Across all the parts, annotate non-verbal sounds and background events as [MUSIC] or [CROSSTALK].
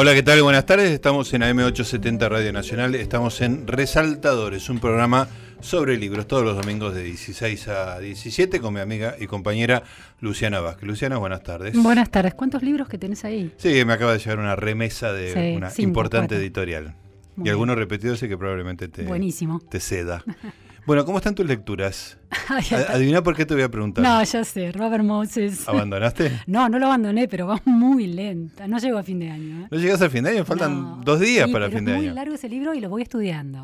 Hola, ¿qué tal? Buenas tardes. Estamos en AM870 Radio Nacional. Estamos en Resaltadores, un programa sobre libros todos los domingos de 16 a 17 con mi amiga y compañera Luciana Vázquez. Luciana, buenas tardes. Buenas tardes. ¿Cuántos libros que tenés ahí? Sí, me acaba de llegar una remesa de una importante editorial. y algunos repetidos y que probablemente te, Buenísimo. te ceda. [LAUGHS] Bueno, ¿cómo están tus lecturas? [LAUGHS] Adivina por qué te voy a preguntar. No, ya sé, Robert Moses. [LAUGHS] ¿Abandonaste? no, no lo abandoné, pero va muy lenta. No llego a fin de año. ¿eh? ¿No llegas al fin de año? Faltan dos días para el fin de año. Es muy largo ese libro y lo voy estudiando.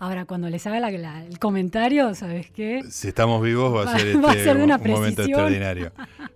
Ahora, cuando les haga el comentario, ¿sabes qué? Si estamos vivos va a [LAUGHS] ser, este, un, momento extraordinario.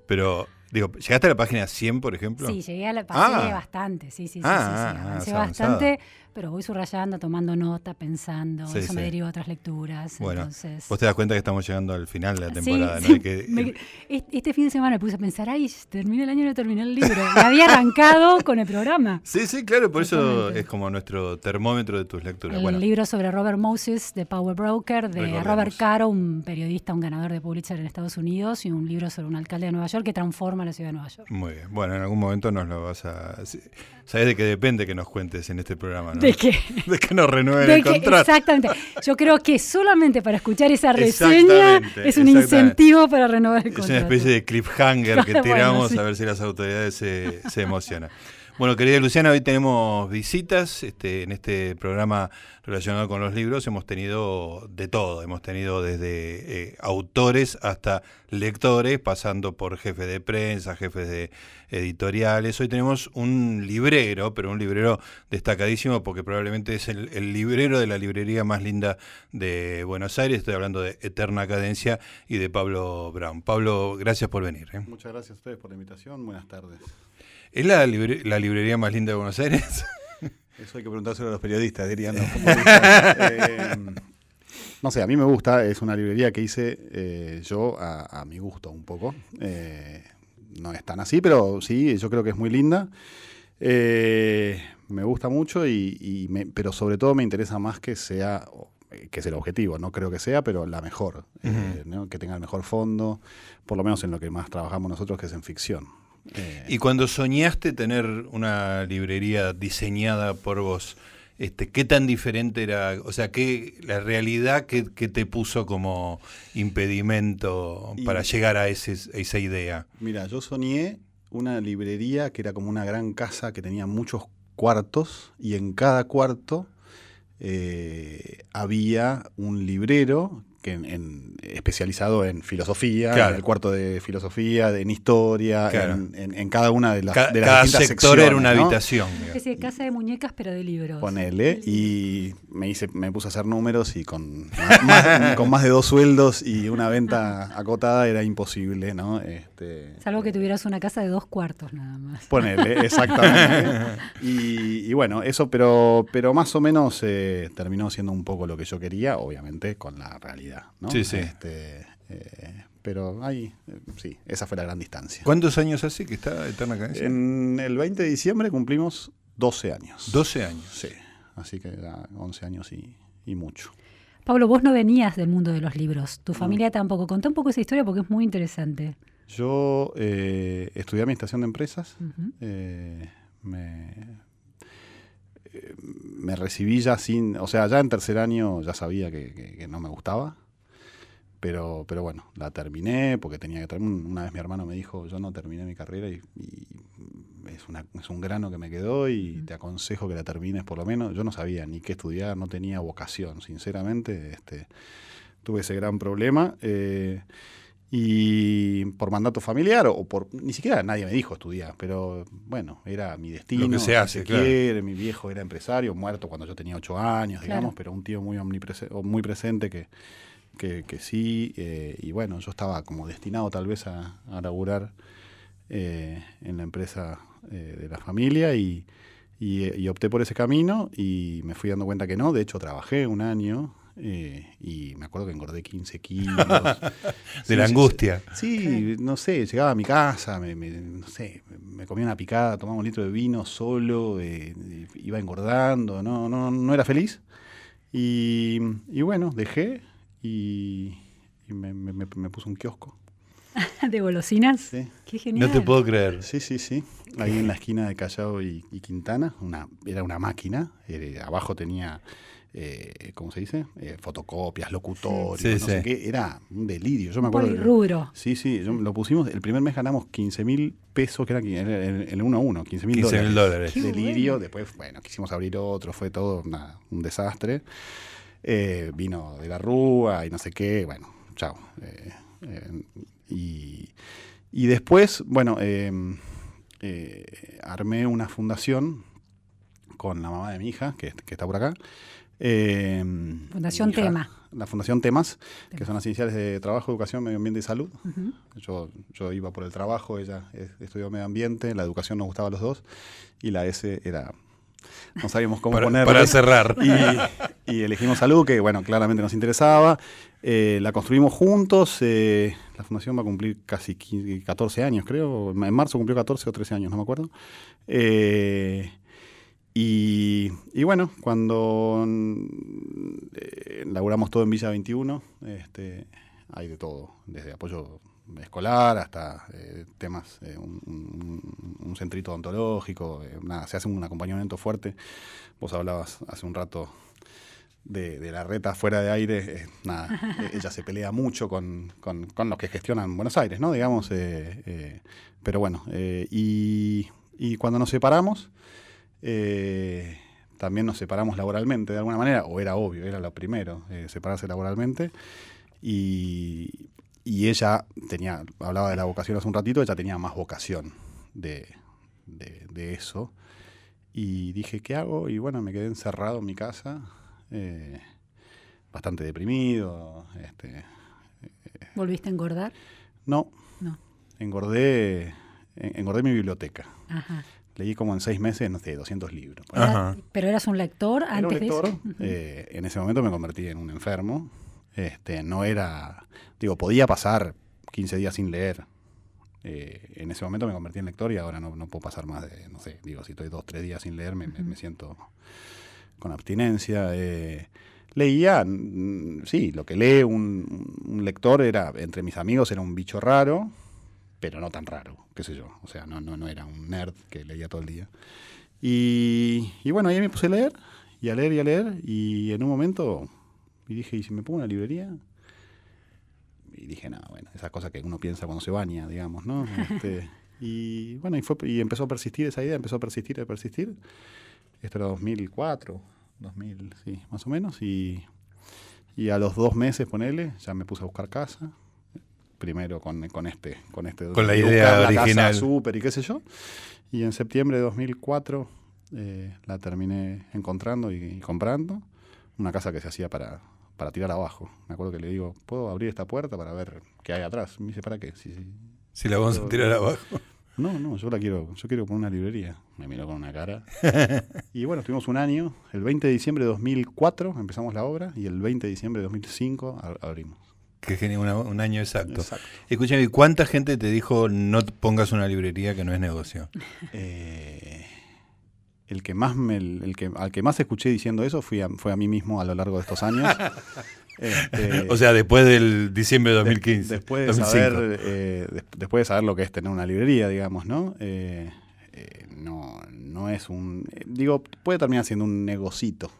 Pero Digo, ¿llegaste a la página 100, por ejemplo? Sí, llegué a la página ah. bastante, sí, sí, sí, ah, sí, ah, bastante, pero voy subrayando, tomando nota, pensando, eso me deriva a otras lecturas. Bueno, vos te das cuenta que estamos llegando al final de la temporada, ¿no? Que, [LAUGHS] este fin de semana me puse a pensar, ay, terminé el año y no terminé el libro. Me había arrancado [LAUGHS] con el programa. Sí, sí, claro, por eso es como nuestro termómetro de tus lecturas. El libro sobre Robert Moses, de Power Broker, de Robert Caro, un periodista, un ganador de Pulitzer en Estados Unidos, y un libro sobre un alcalde de Nueva York que transforma la ciudad de Nueva York. Muy bien. Bueno, en algún momento nos lo vas a. Sabes de qué depende que nos cuentes en este programa, ¿no? ¿De qué? [LAUGHS] De que nos renueven el contrato. Exactamente. Yo creo que solamente para escuchar esa reseña es un incentivo para renovar el contrato. Es una especie de cliffhanger que [LAUGHS] tiramos a ver si las autoridades se, se emocionan. Bueno, querida Luciana, hoy tenemos visitas este, en este programa relacionado con los libros. Hemos tenido de todo, hemos tenido desde eh, autores hasta lectores, pasando por jefes de prensa, jefes de editoriales. Hoy tenemos un librero, pero un librero destacadísimo porque probablemente es el, librero de la librería más linda de Buenos Aires. Estoy hablando de Eterna Cadencia y de Pablo Brown. Pablo, gracias por venir. ¿eh? Muchas gracias a ustedes por la invitación. Buenas tardes. ¿Es la, la librería más linda de Buenos Aires? [LAUGHS] Eso hay que preguntárselo a los periodistas, dirían [LAUGHS] eh, no sé, a mí me gusta, es una librería que hice eh, yo a, mi gusto un poco. Eh, no es tan así, pero sí, yo creo que es muy linda. me gusta mucho, y, pero sobre todo me interesa más que sea, que es el objetivo, no creo que sea, pero la mejor, que tenga el mejor fondo, por lo menos en lo que más trabajamos nosotros, que es en ficción. Y cuando soñaste tener una librería diseñada por vos, este, ¿qué tan diferente era? O sea, ¿qué, la realidad que, te puso como impedimento para llegar a, ese, esa idea? Mira, yo soñé una librería que era como una gran casa que tenía muchos cuartos y en cada cuarto eh, había un librero que en, especializado en filosofía, en el cuarto de filosofía, en historia, en, cada una de las, de las cada sector era una habitación. Una especie de casa de muñecas, pero de libros. Ponele, y me hice, me puse a hacer números y con más, [LAUGHS] con más de dos sueldos y una venta acotada era imposible, ¿no? Este, Salvo que tuvieras una casa de dos cuartos nada más. Ponele, [LAUGHS] exactamente. y, bueno, eso, pero, pero más o menos eh, terminó siendo un poco lo que yo quería, obviamente con la realidad Sí, sí. Este, eh, pero ahí, eh, sí, esa fue la gran distancia. ¿Cuántos años hace que está Eterna Cadencia? En el 20 de diciembre cumplimos 12 años. 12 años. Sí, así que era 11 años y, mucho. Pablo, vos no venías del mundo de los libros, tu familia tampoco. Contá un poco esa historia porque es muy interesante. Yo eh, estudié administración de empresas, me, me recibí ya sin, o sea, ya en tercer año ya sabía que, no me gustaba, pero, pero bueno, la terminé porque tenía que terminar. Una vez mi hermano me dijo, yo no terminé mi carrera y, es, una, es, un grano que me quedó y te aconsejo que la termines por lo menos. Yo no sabía ni qué estudiar, no tenía vocación, sinceramente, este, tuve ese gran problema. Eh, y por mandato familiar o por ni siquiera nadie me dijo estudiar, pero bueno, era mi destino. Lo que se hace, quiere, mi viejo era empresario, muerto cuando yo tenía ocho años, digamos, pero un tío muy muy presente que, que, sí, eh, y bueno, yo estaba como destinado tal vez a, a laburar eh, en la empresa eh, de la familia y, y opté por ese camino y me fui dando cuenta que no, de hecho trabajé un año eh, y me acuerdo que engordé 15 [LAUGHS] kilos. de la angustia. Sí, no sé, llegaba a mi casa, me, no sé, me comía una picada, tomaba un litro de vino solo, eh, iba engordando, no, no, no era feliz. Y, bueno, dejé y, me, me, puse un kiosco. [LAUGHS] ¿De golosinas? Sí. Qué genial. No te puedo creer. Sí, sí, sí. Ahí en la esquina de Callao y, Quintana, una, era una máquina. Eh, abajo tenía, eh, ¿cómo se dice? Eh, fotocopias, locutorios, no sé qué. Era un delirio. Yo me acuerdo. rubro. Sí, sí. lo pusimos. El primer mes ganamos 15 mil pesos, que era el 1 a 1, 15 mil dólares. dólares. Delirio. Después, bueno, quisimos abrir otro. Fue todo un desastre. vino de la Rúa y no sé qué. Bueno, chao. y y después, bueno, em, eh, armé una fundación con la mamá de mi hija, que, está por acá. Em, fundación Tema. La Fundación Temas, que son las iniciales de Trabajo, Educación, Medio Ambiente y Salud. yo, yo iba por el trabajo, ella estudió Medio Ambiente, la educación nos gustaba a los dos, y la S era no sabíamos cómo para, Para cerrar. Y, elegimos salud, que bueno, claramente nos interesaba. Eh, la construimos juntos. Eh, la fundación va a cumplir casi 14 años, creo. En marzo cumplió 14 o 13 años, no me acuerdo. Eh, y, bueno, cuando laburamos todo en Villa 21, este, hay de todo, desde apoyo escolar hasta eh, temas, eh, un, centrito odontológico, eh, nada, se hace un acompañamiento fuerte. Vos hablabas hace un rato de, la reta fuera de aire, nada, [LAUGHS] ella se pelea mucho con, los que gestionan Buenos Aires, ¿no? Digamos, pero bueno, y, y, cuando nos separamos, también nos separamos laboralmente de alguna manera, o era obvio, era lo primero, separarse laboralmente. Y, y ella tenía, hablaba de la vocación hace un ratito, ella tenía más vocación de, eso. Y dije, ¿qué hago? Y bueno, me quedé encerrado en mi casa, eh, bastante deprimido. Este, eh, ¿Volviste a engordar? No. No. Engordé, engordé mi biblioteca. Ajá. Leí como en seis meses, no sé, 200 libros. ¿Pero eras un lector antes de eso? Eh, en ese momento me convertí en un enfermo. Este, no era, digo, podía pasar 15 días sin leer. Eh, en ese momento me convertí en lector y ahora no, puedo pasar más de, no sé, digo, si estoy dos, tres días sin leer me, siento con abstinencia. Eh, leía, sí, lo que lee un, lector era, entre mis amigos era un bicho raro, pero no tan raro, qué sé yo. O sea, no, no, no era un nerd que leía todo el día. Y, y bueno, ahí me puse a leer, y a leer y a leer, y en un momento y dije, ¿y si me pongo una librería? Y dije, no, bueno, esas cosas que uno piensa cuando se baña, digamos, ¿no? Este, [LAUGHS] y bueno, y, fue, y empezó a persistir esa idea, empezó a persistir, a persistir. Esto era 2004, 2000, sí, más o menos. Y, y a los dos meses, ponele, ya me puse a buscar casa. Primero con, con este, con este. Con la idea original. súper y qué sé yo. Y en septiembre de 2004 eh, la terminé encontrando y comprando. Una casa que se hacía para, para tirar abajo. Me acuerdo que le digo, ¿puedo abrir esta puerta para ver qué hay atrás? Me dice, ¿para qué? Si, si, la vamos a tirar abajo. No, no, yo la quiero, yo quiero poner una librería. Me miró con una cara. [LAUGHS] y bueno, estuvimos un año. El 20 de diciembre de 2004 empezamos la obra y el 20 de diciembre de 2005 abrimos. Que genial, un año exacto. exacto. Escúchame, ¿cuánta gente te dijo no pongas una librería que no es negocio? [LAUGHS] Eh, el que más me, el que, al que más escuché diciendo eso fue a, fue a mí mismo a lo largo de estos años. [LAUGHS] Este, o sea, después del diciembre de 2015. después, de saber, eh, después de saber lo que es tener una librería, digamos, ¿no? Eh, eh, no, no es un... digo, puede terminar siendo un negocito.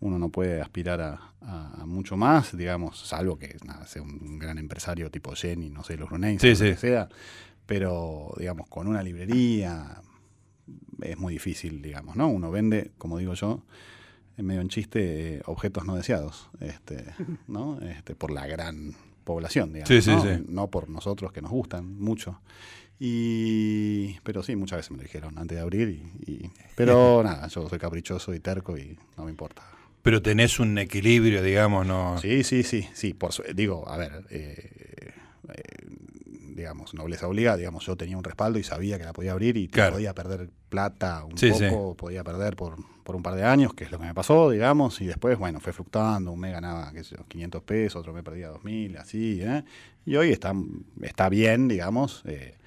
Uno no puede aspirar a, mucho más, digamos, salvo que sea un gran empresario tipo Jenny, no sé, los Brunei, sí, sí. que sea. Pero, digamos, con una librería es muy difícil, digamos, ¿no? Uno vende, como digo yo, en medio en chiste, objetos no deseados, este, [LAUGHS] ¿no? Este, por la gran población, digamos, ¿no? no por nosotros que nos gustan mucho. Y, pero sí, muchas veces me lo dijeron antes de abrir. Y, pero [LAUGHS] nada, yo soy caprichoso y terco y no me importa. Pero tenés un equilibrio, digamos, ¿no? Sí, sí, sí, sí. Por, digo, a ver, eh, eh, digamos, nobleza obliga, digamos, yo tenía un respaldo y sabía que la podía abrir y podía perder plata un poco, podía perder por, por, un par de años, que es lo que me pasó, digamos, y después, bueno, fue fluctuando, un mes ganaba, qué sé yo, 500 pesos, otro me perdía 2.000, así, ¿eh? Y hoy está, está bien, digamos, eh,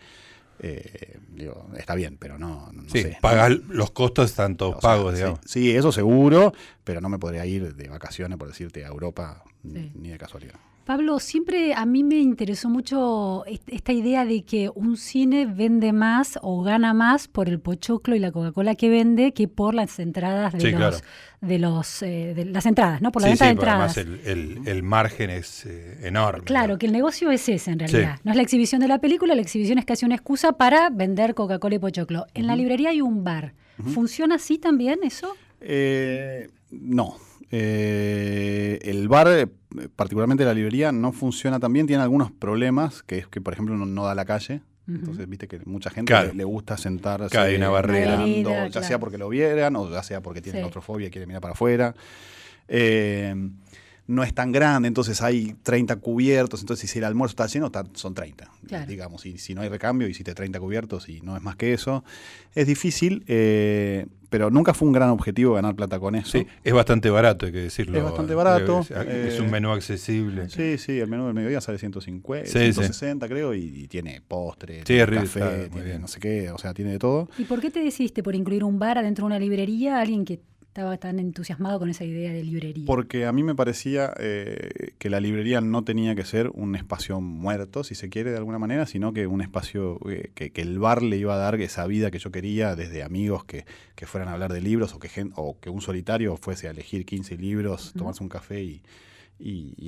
eh, digo, está bien, pero no, no sí, Pagar los costos tanto pagos, digamos. Sí, eso seguro, pero no me podría ir de vacaciones, por decirte, a Europa ni de casualidad. Pablo, siempre a mí me interesó mucho esta idea de que un cine vende más o gana más por el pochoclo y la Coca-Cola que vende que por las entradas de los de los eh, de las entradas, ¿no? Por la venta de entradas. Además el, el, margen es eh, enorme. Claro, que el negocio es ese en realidad. No es la exhibición de la película, la exhibición es casi una excusa para vender Coca-Cola y pochoclo. En la librería hay un bar. ¿Funciona así también eso? Eh, no. Eh, el bar, eh, particularmente la librería, no funciona tan bien. Tiene algunos problemas, que es que, por ejemplo, no, da la calle. Entonces, viste que mucha gente le, gusta sentarse. Cae una barrera. ya sea porque lo vieran o ya sea porque tiene sí. fobia y quiere mirar para afuera. Eh, no es tan grande, entonces hay 30 cubiertos, entonces si el almuerzo está lleno, son 30, digamos, y si no hay recambio, hiciste 30 cubiertos y no es más que eso. Es difícil, eh, pero nunca fue un gran objetivo ganar plata con eso. Sí, es bastante barato, hay que decirlo. Es bastante barato. Es, un menú accesible. Sí, sí, el menú del mediodía sale 150, 160 creo, y, tiene postre, café, tiene no sé qué, o sea, tiene de todo. ¿Y por qué te decidiste por incluir un bar adentro de una librería? Alguien que estaba tan entusiasmado con esa idea de librería? Porque a mí me parecía eh, que la librería no tenía que ser un espacio muerto, si se quiere de alguna manera, sino que un espacio eh, que, el bar le iba a dar esa vida que yo quería, desde amigos que, fueran a hablar de libros o que, o que un solitario fuese a elegir 15 libros, tomarse un café y,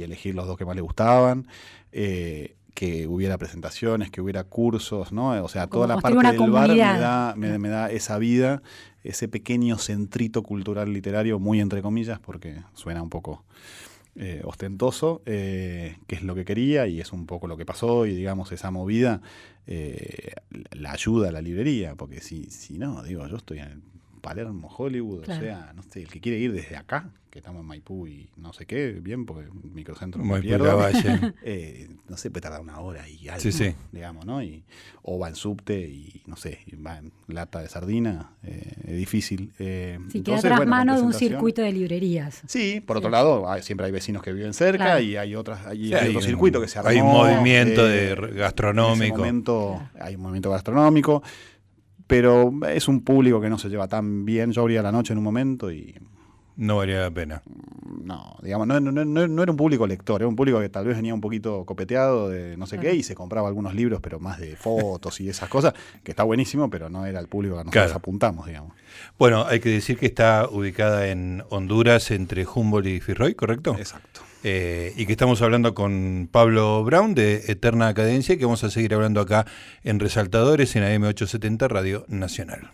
elegir los dos que más le gustaban. Eh, que hubiera presentaciones, que hubiera cursos, ¿no? O sea, toda la parte del bar me da, me, da, esa vida, ese pequeño centrito cultural literario, muy entre comillas, porque suena un poco eh, ostentoso, eh, que es lo que quería y es un poco lo que pasó y digamos esa movida eh, la ayuda a la librería, porque si, si no, digo, yo estoy en Palermo, Hollywood, o sea, no sé, el que quiere ir desde acá, que estamos en Maipú y no sé qué, bien, porque microcentro me pierdo, [LAUGHS] eh, no sé, puede tardar una hora y algo, sí, sí. digamos, ¿no? Y, o va en subte y, no sé, va en lata de sardina, eh, es difícil. Eh, sí, queda tras mano de un circuito de librerías. Sí, por otro lado, siempre hay vecinos que viven cerca y hay otras, hay, otro circuito que se armó. Hay un movimiento de gastronómico. momento, hay un movimiento gastronómico pero es un público que no se lleva tan bien. Yo abría la noche en un momento y... No valía la pena. No, digamos, no, era un público lector, era un público que tal vez venía un poquito copeteado de no sé qué y se compraba algunos libros, pero más de fotos y esas cosas, que está buenísimo, pero no era el público que nosotros apuntamos, digamos. Bueno, hay que decir que está ubicada en Honduras entre Humboldt y Firroy, ¿correcto? Exacto. Eh, y que estamos hablando con Pablo Brown de Eterna Cadencia, que vamos a seguir hablando acá en Resaltadores en AM870 Radio Nacional.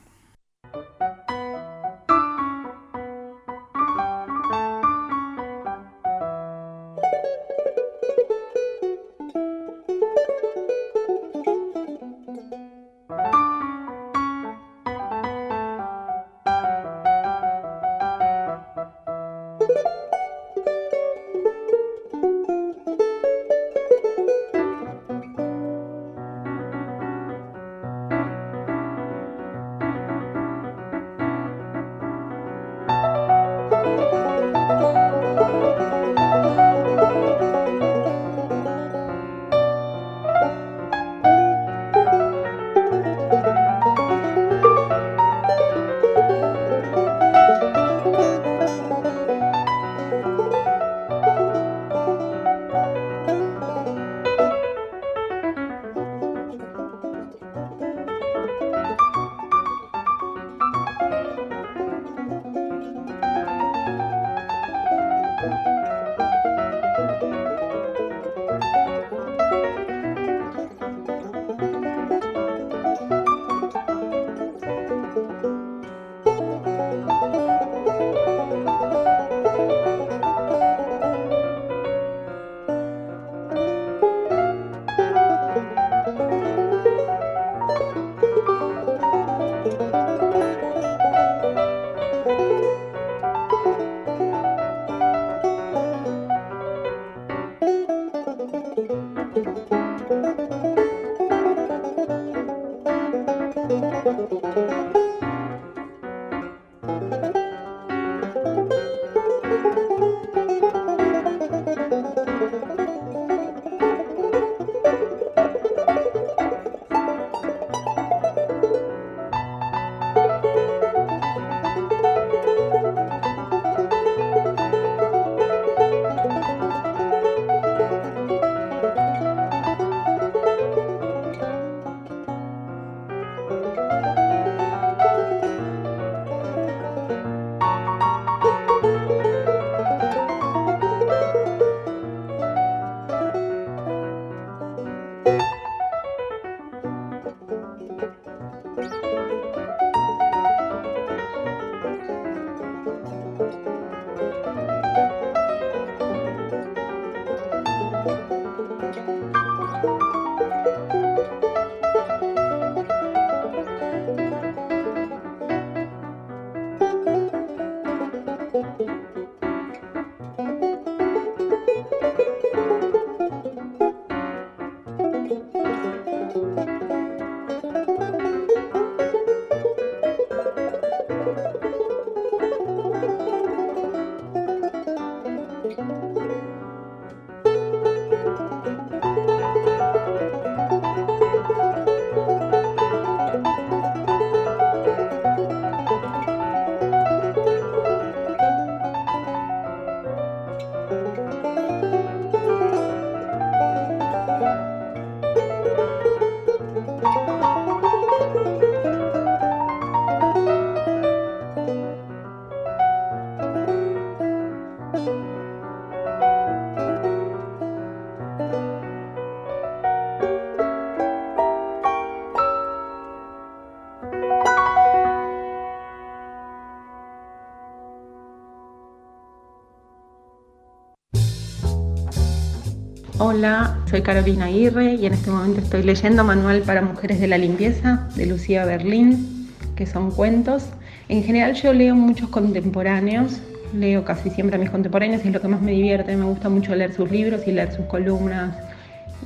Soy Carolina Aguirre y en este momento estoy leyendo Manual para Mujeres de la Limpieza de Lucía Berlín, que son cuentos. En general yo leo muchos contemporáneos, leo casi siempre a mis contemporáneos y es lo que más me divierte. Me gusta mucho leer sus libros y leer sus columnas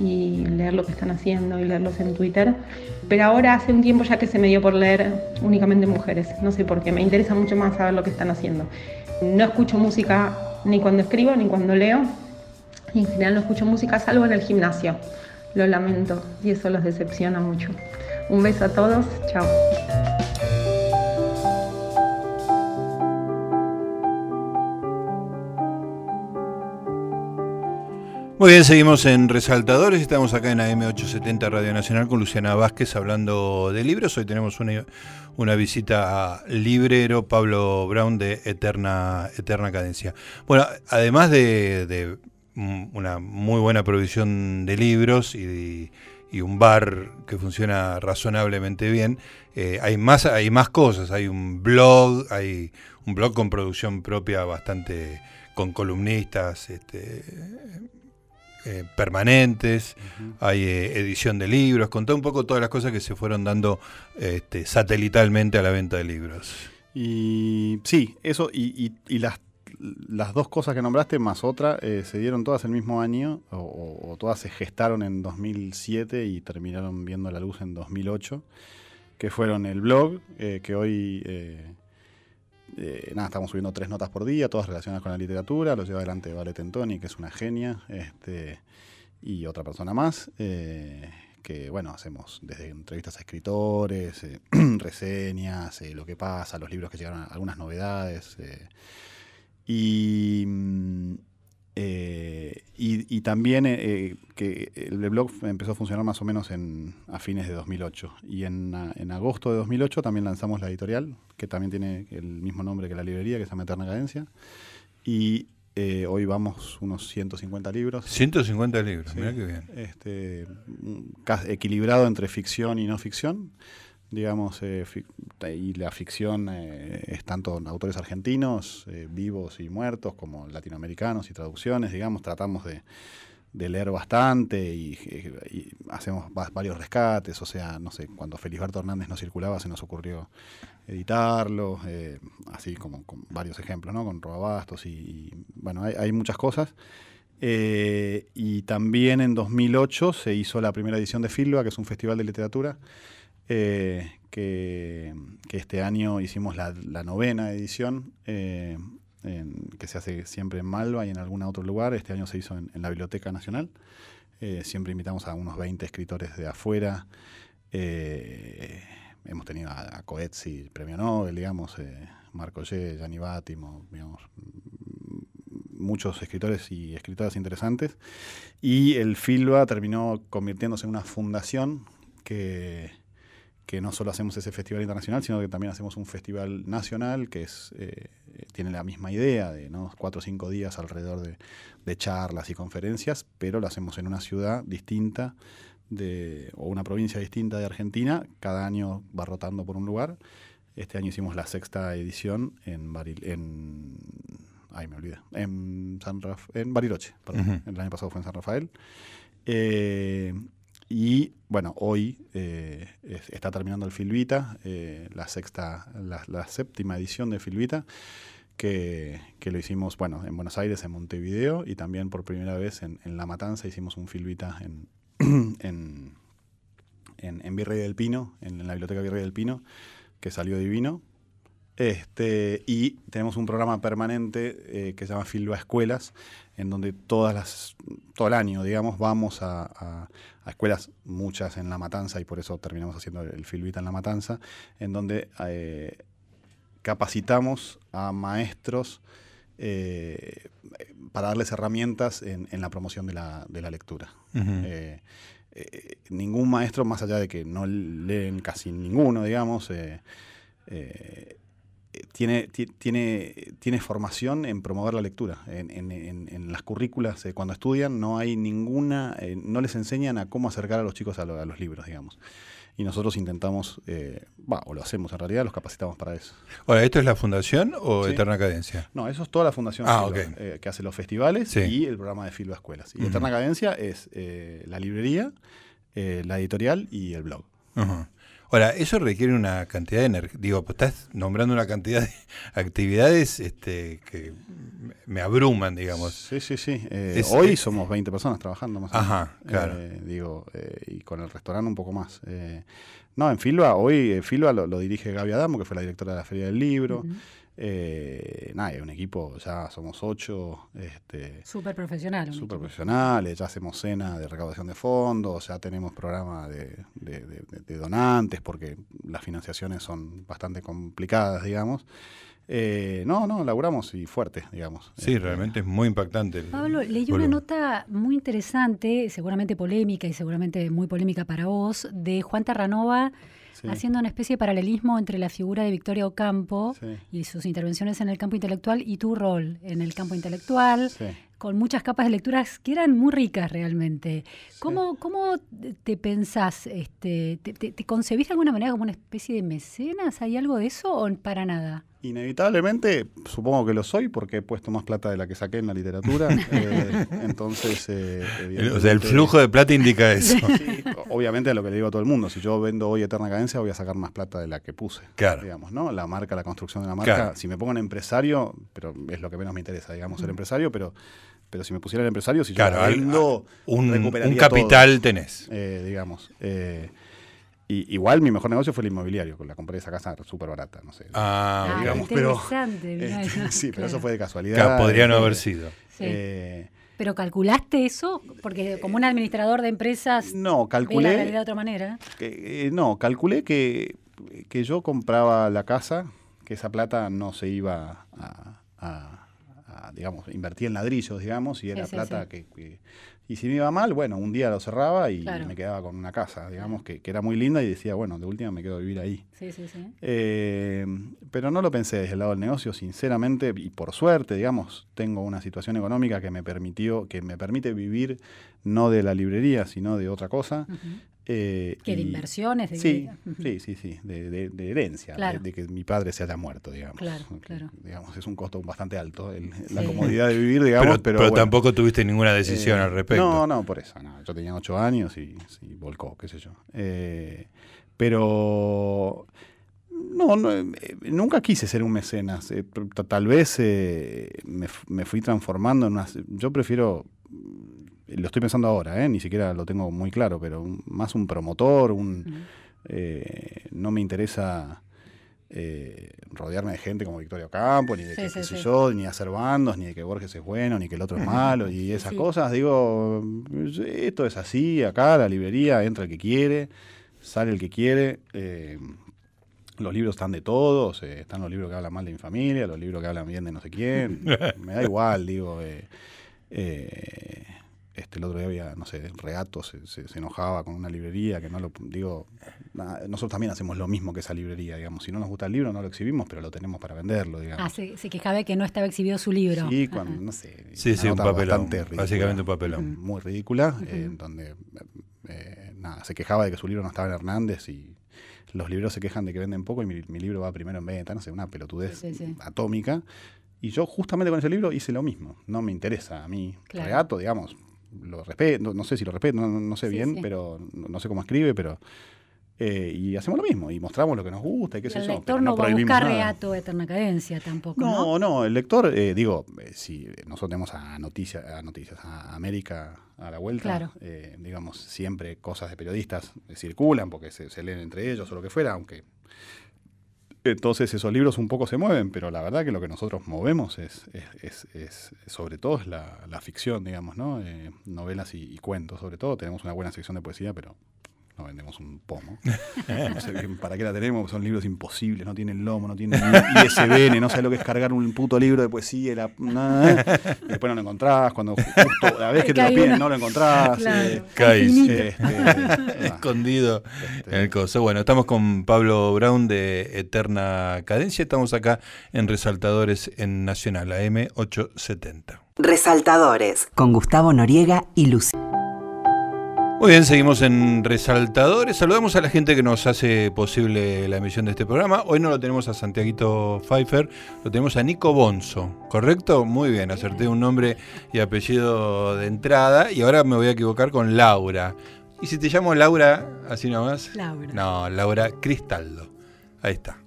y leer lo que están haciendo y leerlos en Twitter. Pero ahora hace un tiempo ya que se me dio por leer únicamente mujeres, no sé por qué, me interesa mucho más saber lo que están haciendo. No escucho música ni cuando escribo ni cuando leo, y en general no escucho música salvo en el gimnasio. Lo lamento y eso los decepciona mucho. Un beso a todos, chao. Muy bien, seguimos en Resaltadores. Estamos acá en AM870 Radio Nacional con Luciana Vázquez hablando de libros. Hoy tenemos una, una visita a librero Pablo Brown de Eterna, Eterna Cadencia. Bueno, además de una muy buena provisión de libros y, un bar que funciona razonablemente bien. Eh, hay, más, hay más cosas, hay un blog, hay un blog con producción propia bastante, con columnistas este, eh, permanentes, hay eh, edición de libros, contá un poco todas las cosas que se fueron dando este, satelitalmente a la venta de libros. Y sí, eso y, y las las dos cosas que nombraste más otra eh, se dieron todas el mismo año o, todas se gestaron en 2007 y terminaron viendo la luz en 2008, que fueron el blog, eh, que hoy eh, nada, estamos subiendo tres notas por día, todas relacionadas con la literatura, lo lleva adelante Vale Tentoni, que es una genia, este, y otra persona más. que bueno, hacemos desde entrevistas a escritores, [CLEARS THROAT] reseñas, lo que pasa, los libros que llegaron, algunas novedades, mm, eh, y, y, también eh, eh, que el blog empezó a funcionar más o menos en, a fines de 2008. Y en, en, agosto de 2008 también lanzamos la editorial, que también tiene el mismo nombre que la librería, que se llama Eterna Cadencia. Y hoy vamos unos 150 libros. 150 libros, mira qué bien. Este, equilibrado entre ficción y no ficción digamos, eh, y la ficción eh, es tanto autores argentinos, eh, vivos y muertos, como latinoamericanos y traducciones, digamos, tratamos de, leer bastante y, hacemos varios rescates, o sea, no sé, cuando Felisberto Hernández no circulaba se nos ocurrió editarlo, así como con varios ejemplos, ¿no? Con Robabastos y, bueno, hay, hay, muchas cosas. y también en 2008 se hizo la primera edición de Filba, que es un festival de literatura, eh, que, este año hicimos la, novena edición, eh, que se hace siempre en Malva y en algún otro lugar. Este año se hizo en, la Biblioteca Nacional. Eh, siempre invitamos a unos 20 escritores de afuera. hemos tenido a, Coetzee, premio Nobel, digamos, Marco G, Gianni Bátimo, digamos, muchos escritores y escritoras interesantes. Y el FILBA terminó convirtiéndose en una fundación que que no solo hacemos ese festival internacional, sino que también hacemos un festival nacional que es, eh, tiene la misma idea de ¿no? cuatro o cinco días alrededor de, charlas y conferencias, pero lo hacemos en una ciudad distinta de, o una provincia distinta de Argentina. Cada año va rotando por un lugar. Este año hicimos la sexta edición en, en ay me olvida, en, San en Bariloche, perdón. El año pasado fue en San Rafael. Eh, y bueno, hoy eh, está terminando el Filvita, eh, la sexta, la, séptima edición de Filvita, que, que, lo hicimos, bueno, en Buenos Aires, en Montevideo, y también por primera vez en, La Matanza hicimos un Filvita [CLEARS THROAT] en, en, en, Virrey del Pino, en, la Biblioteca Virrey del Pino, que salió divino. Este, y tenemos un programa permanente eh, que se llama Filva Escuelas, en donde todas las, todo el año, digamos, vamos a, escuelas, muchas en La Matanza, y por eso terminamos haciendo el Filvita en La Matanza, en donde eh, capacitamos a maestros eh, para darles herramientas en, la promoción de la, lectura. ningún maestro, más allá de que no leen casi ninguno, digamos, tiene, tiene, tiene formación en promover la lectura. En, las currículas, eh, cuando estudian, no hay ninguna, eh, no les enseñan a cómo acercar a los chicos a, los libros, digamos. y nosotros intentamos, eh, o lo hacemos en realidad, los capacitamos para eso. Ahora, ¿esto es la fundación o Eterna Cadencia? No, eso es toda la fundación ah, eh, que hace los festivales y el programa de Filba Escuelas. Y Eterna Cadencia es eh, la librería, la editorial y el blog. Ahora, eso requiere una cantidad de energía. Digo, pues estás nombrando una cantidad de [LAUGHS] actividades este, que me abruman, digamos. Sí, sí, sí. Eh, hoy somos 20 personas trabajando más o menos. Ajá, claro. Eh, digo, eh, y con el restaurante un poco más. no, en Filba, hoy Filba lo, dirige Gaby Adamo, que fue la directora de la Feria del Libro. Eh, nada, es un equipo, ya somos ocho. Este, súper profesional. Súper profesionales, ya hacemos cena de recaudación de fondos, ya tenemos programa de, donantes, porque las financiaciones son bastante complicadas, digamos. Eh, no, no, laburamos y fuerte, digamos. Sí, este, realmente es muy impactante. Pablo, leí una nota muy interesante, seguramente polémica y seguramente muy polémica para vos, de Juan Terranova haciendo una especie de paralelismo entre la figura de Victoria Ocampo y sus intervenciones en el campo intelectual y tu rol en el campo intelectual, con muchas capas de lecturas que eran muy ricas realmente. ¿Cómo, cómo te pensás? Este, te, te, concebís de alguna manera como una especie de mecenas? ¿Hay algo de eso o para nada? Inevitablemente, supongo que lo soy porque he puesto más plata de la que saqué en la literatura. [LAUGHS] Eh, entonces, eh, o sea, el flujo de plata indica eso. [LAUGHS] obviamente es lo que le digo a todo el mundo. Si yo vendo hoy Eterna Cadencia, voy a sacar más plata de la que puse. Claro. Digamos, ¿no? La marca, la construcción de la marca. Si me pongo en empresario, pero es lo que menos me interesa, digamos, ser empresario, pero pero si me pusiera el empresario, si yo vendo, un, un capital tenés. Eh, digamos. Eh, y, igual mi mejor negocio fue el inmobiliario, con la compré esa casa súper barata, no sé. Ah, ah digamos, pero, eh, [LAUGHS] sí, pero eso fue de casualidad. podría no haber sido. pero calculaste eso, porque como un administrador de empresas, no, calculé de otra manera. no, calculé que, que yo compraba la casa, que esa plata no se iba a digamos, invertí en ladrillos, digamos, y era plata Que, Y si me iba mal, bueno, un día lo cerraba y me quedaba con una casa, digamos, que, era muy linda y decía, bueno, de última me quedo a vivir ahí. Sí, sí, sí. Eh, pero no lo pensé desde el lado del negocio, sinceramente, y por suerte, digamos, tengo una situación económica que me permitió, que me permite vivir no de la librería, sino de otra cosa. Eh, que de inversiones, de sí, [LAUGHS] sí, sí, sí, de, herencia, de, que mi padre se haya muerto, digamos. Claro, claro. Digamos, es un costo bastante alto, la comodidad de vivir, digamos. Pero, pero, tampoco tuviste ninguna decisión eh, al respecto. No, no, por eso. No. Yo tenía ocho años y, volcó, qué sé yo. Eh, pero no, nunca quise ser un mecenas. tal vez me, me, fui transformando en una... Yo prefiero lo estoy pensando ahora, ¿eh? ni siquiera lo tengo muy claro, pero más un promotor, un, eh, no me interesa eh, rodearme de gente como Victoria Campo, ni de que, yo, ni hacer bandos, ni de que Borges es bueno, ni que el otro es malo, y esas cosas. Digo, esto es así, acá la librería entra el que quiere, sale el que quiere. los libros están de todos, están los libros que hablan mal de mi familia, los libros que hablan bien de no sé quién. [LAUGHS] me da igual, digo. Eh, este, el otro día había, no sé, Reato se, se, enojaba con una librería que no lo. Digo, nosotros también hacemos lo mismo que esa librería, digamos. Si no nos gusta el libro, no lo exhibimos, pero lo tenemos para venderlo, digamos. Ah, se, se quejaba de que no estaba exhibido su libro. Sí, cuando, no sé. Sí, sí, un papelón. básicamente un papelón. Muy ridícula, en donde. Eh, nada, se quejaba de que su libro no estaba en Hernández y los libros se quejan de que venden poco y mi, libro va primero en venta, no sé, una pelotudez atómica. Y yo justamente con ese libro hice lo mismo. No me interesa a mí. Reato, digamos, lo respeto, no, sé si lo respeto, no, sé bien, pero no, sé cómo escribe, pero... Eh, y hacemos lo mismo, y mostramos lo que nos gusta y qué sé yo. El lector no, va a buscar reato eterna cadencia tampoco. No, no, el lector, eh, digo, eh, si nosotros tenemos a noticias, a noticias, a América a la vuelta, digamos, siempre cosas de periodistas circulan porque se, se, leen entre ellos o lo que fuera, aunque entonces esos libros un poco se mueven, pero la verdad que lo que nosotros movemos es, es, sobre todo la, ficción, digamos, ¿no? Eh, novelas y, cuentos, sobre todo. Tenemos una buena sección de poesía, pero no vendemos un pomo. [LAUGHS] No sé bien para qué la tenemos, son libros imposibles, no tienen lomo, no tienen ISBN, no sé lo que es cargar un puto libro de poesía y, la, después no lo encontrás, cuando justo la vez que te lo piden no lo encontrás. [LAUGHS] Eh, este, Escondido este. en el coso. Bueno, estamos con Pablo Brown de Eterna Cadencia, estamos acá en Resaltadores en Nacional, AM 870. Resaltadores, con Gustavo Noriega y Lucía. Muy bien, seguimos en Resaltadores. Saludamos a la gente que nos hace posible la emisión de este programa. Hoy no lo tenemos a Santiaguito Pfeiffer, lo tenemos a Nico Bonzo, ¿correcto? Muy bien, acerté un nombre y apellido de entrada y ahora me voy a equivocar con Laura. ¿Y si te llamo Laura, así nomás? Laura. No, Laura Cristaldo. Ahí está.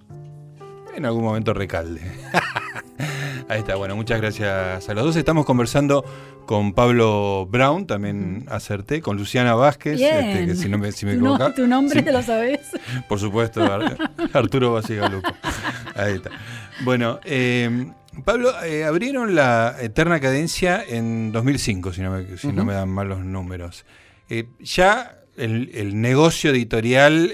En algún momento recalde. [LAUGHS] Ahí está, bueno, muchas gracias a los dos. Estamos conversando con Pablo Brown, también acerté, con Luciana Vázquez, este, que si, no me, si me tu nombre te lo sabes. [LAUGHS] Por supuesto, Arturo Basigalupo. Ahí está. Bueno, eh, Pablo, eh, abrieron la Eterna Cadencia en 2005, si no me, si no me dan mal los números. Eh, ya el, el, negocio editorial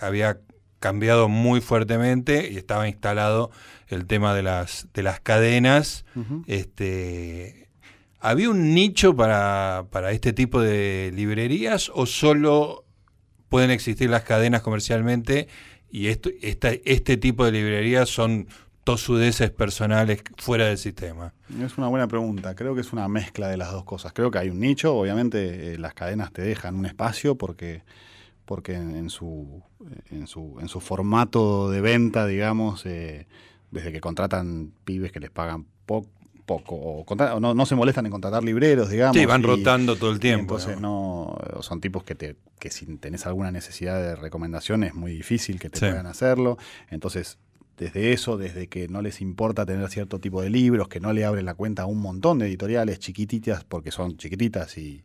había cambiado muy fuertemente y estaba instalado el tema de las, de las cadenas. este, ¿Había un nicho para, para este tipo de librerías o solo pueden existir las cadenas comercialmente y esto, esta, este tipo de librerías son tosudeces personales fuera del sistema? Es una buena pregunta. Creo que es una mezcla de las dos cosas. Creo que hay un nicho. Obviamente eh, las cadenas te dejan un espacio porque porque en, su, en, su, en su formato de venta, digamos, eh, desde que contratan pibes que les pagan poco, o, no, no, se molestan en contratar libreros, digamos. Sí, van rotando todo el tiempo. Entonces no, son tipos que te, que si tenés alguna necesidad de recomendación es muy difícil que te puedan hacerlo. Entonces, desde eso, desde que no les importa tener cierto tipo de libros, que no le abren la cuenta a un montón de editoriales chiquititas, porque son chiquititas y,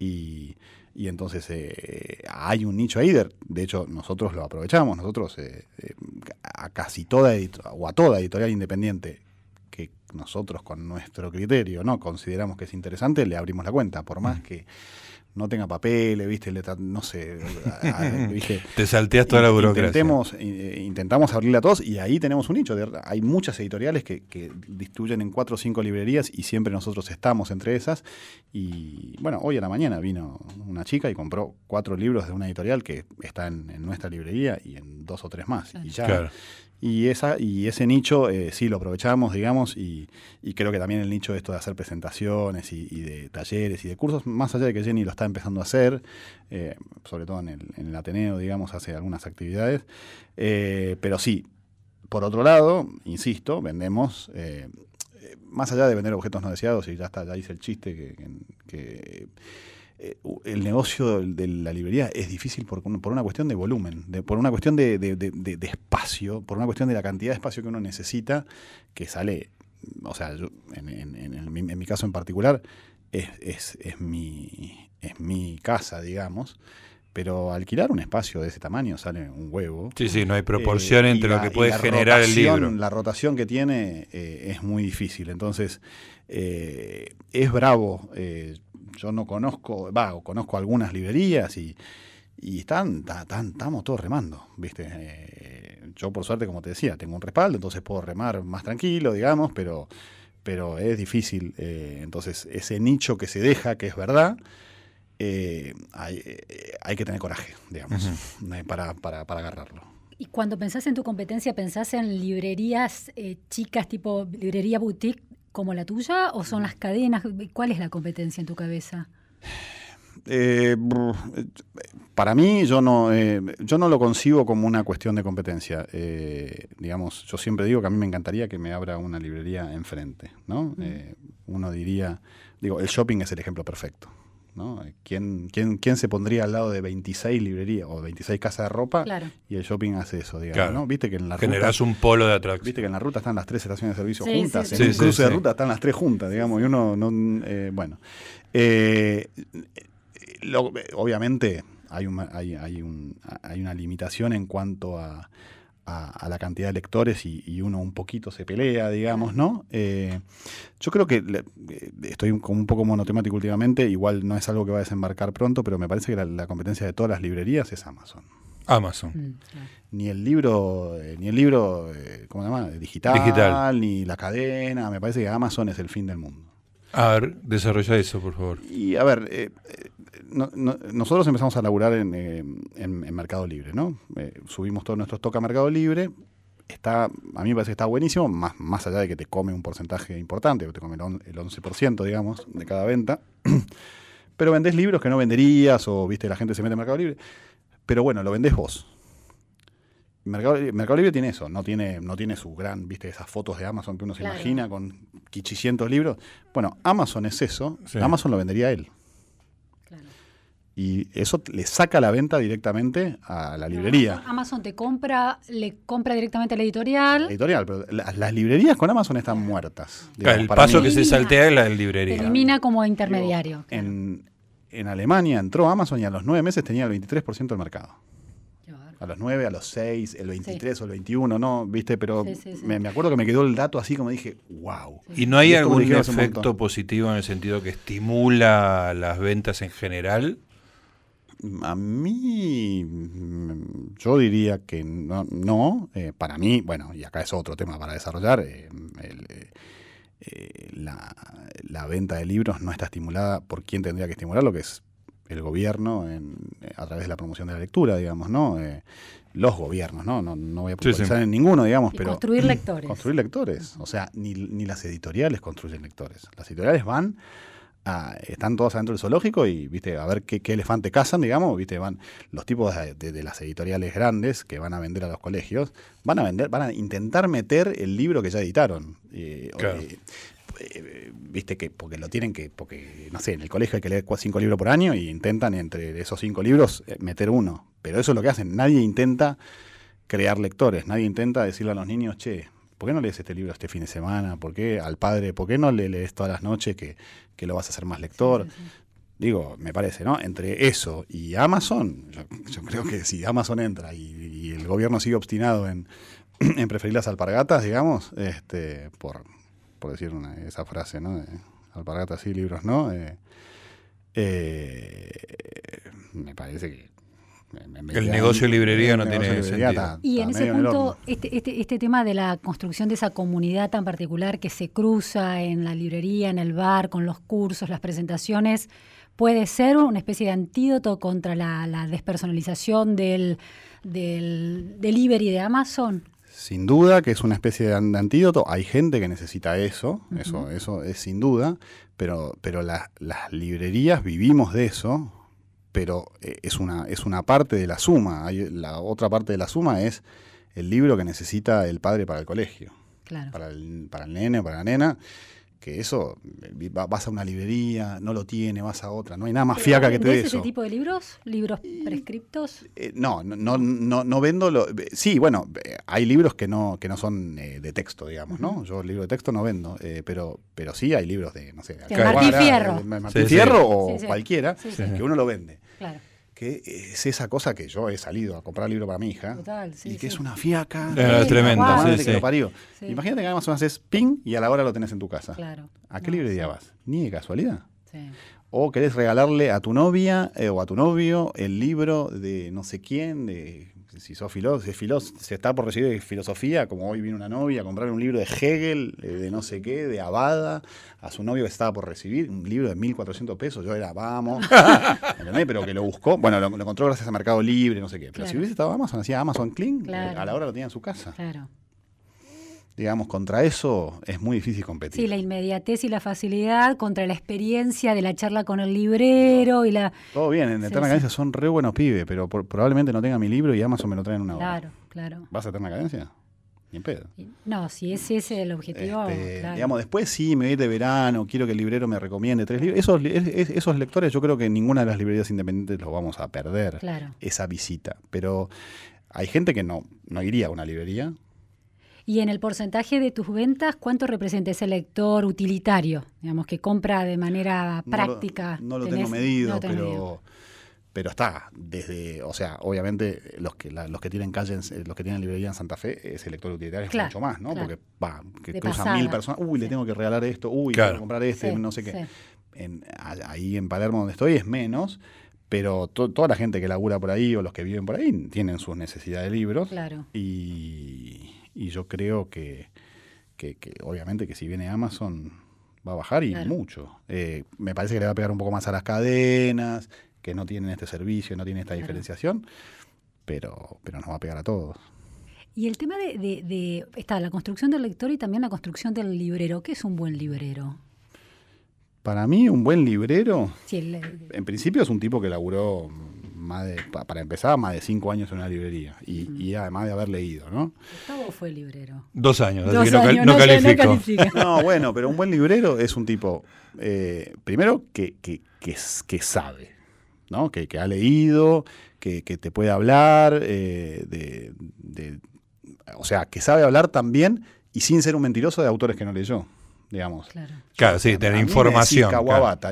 y y entonces eh, hay un nicho ahí, de, hecho nosotros lo aprovechamos, nosotros eh, eh, a casi toda o a toda editorial independiente que nosotros con nuestro criterio no consideramos que es interesante, le abrimos la cuenta, por más que no tenga papeles, ¿viste? no sé. [LAUGHS] Te salteas toda la burocracia. Intentemos, eh, intentamos abrirle a todos y ahí tenemos un nicho. Hay muchas editoriales que, que, distribuyen en cuatro o cinco librerías y siempre nosotros estamos entre esas. Y bueno, hoy a la mañana vino una chica y compró cuatro libros de una editorial que está en, nuestra librería y en dos o tres más. Y ya y, esa, y ese nicho eh, sí lo aprovechamos, digamos, y, creo que también el nicho de esto de hacer presentaciones y, de talleres y de cursos, más allá de que Jenny lo está empezando a hacer, eh, sobre todo en el, Ateneo, digamos, hace algunas actividades, eh, pero sí, por otro lado, insisto, vendemos, más allá de vender objetos no deseados, y ya está, ya hice el chiste que eh, el negocio de la librería es difícil por, por una cuestión de volumen, de, por una cuestión de, espacio, por una cuestión de la cantidad de espacio que uno necesita, que sale, o sea, en, mi caso en particular, es, es, mi, es mi casa, digamos. Pero alquilar un espacio de ese tamaño sale un huevo. Sí, sí, no hay proporción eh, entre lo que puede generar el libro. La rotación que tiene eh, es muy difícil. Entonces, es bravo yo no conozco, va, conozco algunas librerías y, y están, estamos todos remando, ¿viste? Eh, yo por suerte, como te decía, tengo un respaldo, entonces puedo remar más tranquilo, digamos, pero, pero es difícil. Eh, entonces, ese nicho que se deja, que es verdad, eh, hay, que tener coraje, digamos, para, para, para agarrarlo. Y cuando pensás en tu competencia, ¿pensás en librerías chicas, tipo librería boutique, como la tuya o son las cadenas? ¿Cuál es la competencia en tu cabeza? Eh, para mí yo no, eh, yo no lo concibo como una cuestión de competencia. Eh, digamos, yo siempre digo que a mí me encantaría que me abra una librería enfrente. ¿no? uno diría, digo, el shopping es el ejemplo perfecto. ¿No? ¿Quién, quién, quién se pondría al lado de 26 librerías o 26 casas de ropa y el shopping hace eso, digamos, ¿no? Viste que en la Generás un polo de atracción. Viste que en la ruta están las tres estaciones de servicio juntas, en un cruce de ruta están las tres juntas, digamos, y uno, no, eh, bueno. Eh, obviamente hay, hay, hay, un, hay una limitación en cuanto a a, la cantidad de lectores y, uno un poquito se pelea, digamos, ¿no? Eh, yo creo que eh, estoy como un poco monotemático últimamente, igual no es algo que va a desembarcar pronto, pero me parece que la, competencia de todas las librerías es Amazon. Amazon. Mm, ni el libro, eh, ni el libro, ¿cómo se llama? Digital, Digital, ni la cadena, me parece que Amazon es el fin del mundo. A ver, desarrolla eso, por favor. Y a ver, nosotros empezamos a laburar en, eh, Mercado Libre, ¿no? Eh, subimos todos nuestros stock a Mercado Libre. Está, a mí me parece que está buenísimo, más, más allá de que te come un porcentaje importante, te come el 11%, digamos, de cada venta. [CLEARS THROAT] pero vendés libros que no venderías o, viste, la gente se mete en Mercado Libre. Pero bueno, lo vendés vos. Mercado, Libre tiene eso, no tiene, no tiene su gran, viste, esas fotos de Amazon que uno se imagina con quichicientos libros. Bueno, Amazon es eso, Amazon lo vendería él. Y eso le saca la venta directamente a la librería. Amazon, te compra, le compra directamente a la editorial. editorial, pero las librerías con Amazon están muertas. el paso que se saltea es la librería. Elimina como intermediario. en, en Alemania entró Amazon y a los nueve meses tenía el 23% del mercado a los 9, a los 6, el 23 o el 21, ¿no? ¿Viste? Pero me, acuerdo que me quedó el dato así como dije, wow. ¿Y no hay algún efecto positivo en el sentido que estimula las ventas en general? A mí, mm, yo diría que no. no eh, para mí, bueno, y acá es otro tema para desarrollar, eh, eh, la, la, venta de libros no está estimulada por quién tendría que estimularlo, que es el gobierno en, a través de la promoción de la lectura, digamos, ¿no? Eh, los gobiernos, ¿no? ¿no? No, voy a puntualizar en ninguno, digamos, pero... Construir lectores. Construir lectores. O sea, ni, ni las editoriales construyen lectores. Las editoriales van... A, están todos adentro del zoológico y viste a ver qué, elefante cazan, digamos, viste, van los tipos de, las editoriales grandes que van a vender a los colegios, van a vender, van a intentar meter el libro que ya editaron. Eh, eh, eh, viste que porque lo tienen que, porque no sé, en el colegio hay que leer cinco libros por año y intentan entre esos cinco libros meter uno. Pero eso es lo que hacen. Nadie intenta crear lectores, nadie intenta decirle a los niños, che, ¿por qué no lees este libro este fin de semana? ¿Por qué al padre, por qué no le lees todas las noches que, lo vas a hacer más lector? Digo, me parece, ¿no? Entre eso y Amazon, yo, creo que si Amazon entra y, el gobierno sigue obstinado en, [CLEARS THROAT] en preferir las alpargatas, digamos, este, por, por decir esa frase, ¿no? alpargatas sí, libros no. Eh, eh, me parece que el negocio de librería no tiene sentido. y en ese punto, este, este, este, tema de la construcción de esa comunidad tan particular que se cruza en la librería, en el bar, con los cursos, las presentaciones, puede ser una especie de antídoto contra la, despersonalización del, del delivery de Amazon. Sin duda que es una especie de antídoto. Hay gente que necesita eso, eso, eso es sin duda, pero, pero las librerías vivimos de eso, pero eh, es una, es una parte de la suma. Hay, la otra parte de la suma es el libro que necesita el padre para el colegio. Para el, para el nene, para la nena que eso, vas a una librería, no lo tiene, vas a otra, no hay nada más fiaca que te dé eso. ese tipo de libros? ¿Libros prescriptos? Eh, no, no, no, no vendo, lo, sí, bueno, hay libros que no, que no son eh, de texto, digamos, ¿no? Yo el libro de texto no vendo, eh, pero, pero sí hay libros de, no sé, de Martín Fierro. Martín Fierro o cualquiera, que uno lo vende. Claro. Que es esa cosa que yo he salido a comprar libro para mi hija y que es una fiaca. Tremenda, Imagínate que además haces ping y a la hora lo tenés en tu casa. ¿A qué librería vas? Ni de casualidad. O querés regalarle a tu novia eh, o a tu novio el libro de no sé quién, de si sos filósofo, si se está por recibir filosofía, como hoy vino una novia a comprar un libro de Hegel, eh, de no sé qué, de Abada, a su novio que estaba por recibir, un libro de 1.400 pesos, yo era, vamos, [LAUGHS] Pero que lo buscó, bueno, lo, encontró gracias a Mercado Libre, no sé qué. Pero si hubiese estado Amazon, hacía Amazon Clean, eh, a la hora lo tenía en su casa. Claro digamos, contra eso es muy difícil competir. Sí, la inmediatez y la facilidad contra la experiencia de la charla con el librero y la... Todo bien, en Eterna Cadencia son re buenos pibes, pero probablemente no tenga mi libro y Amazon me lo traen una hora. Claro, claro. ¿Vas a Eterna Cadencia? Ni en pedo. No, si ese es el objetivo, este, Digamos, después sí, me voy de verano, quiero que el librero me recomiende tres libros. Esos, esos lectores yo creo que en ninguna de las librerías independientes los vamos a perder, claro. esa visita. Pero hay gente que no, no iría a una librería y en el porcentaje de tus ventas, ¿cuánto representa ese lector utilitario, digamos, que compra de manera práctica? No lo, tengo medido, pero, pero está desde, o sea, obviamente los que los que tienen calle, los que tienen librería en Santa Fe, ese lector utilitario es mucho más, ¿no? Porque va, que cruzan mil personas, uy, le tengo que regalar esto, uy, quiero comprar este, no sé qué. ahí en Palermo donde estoy es menos, pero toda la gente que labura por ahí o los que viven por ahí tienen sus necesidades de libros. Claro. Y, y yo creo que, que, obviamente que si viene Amazon va a bajar y mucho. Eh, me parece que le va a pegar un poco más a las cadenas, que no tienen este servicio, no tienen esta diferenciación, pero, pero nos va a pegar a todos. Y el tema de, de, está la construcción del lector y también la construcción del librero. ¿Qué es un buen librero? Para mí, un buen librero, en principio es un tipo que laburó más de, para empezar, más de cinco años en una librería y, además de haber leído, ¿no? Gustavo fue librero. Dos años, así que no, califico. [LAUGHS] No, bueno, pero un buen librero es un tipo, eh, primero, que, que, que, sabe, ¿no? Que, ha leído, que, te puede hablar, eh, de, o sea, que sabe hablar también y sin ser un mentiroso de autores que no leyó digamos. Claro, sí, tener información.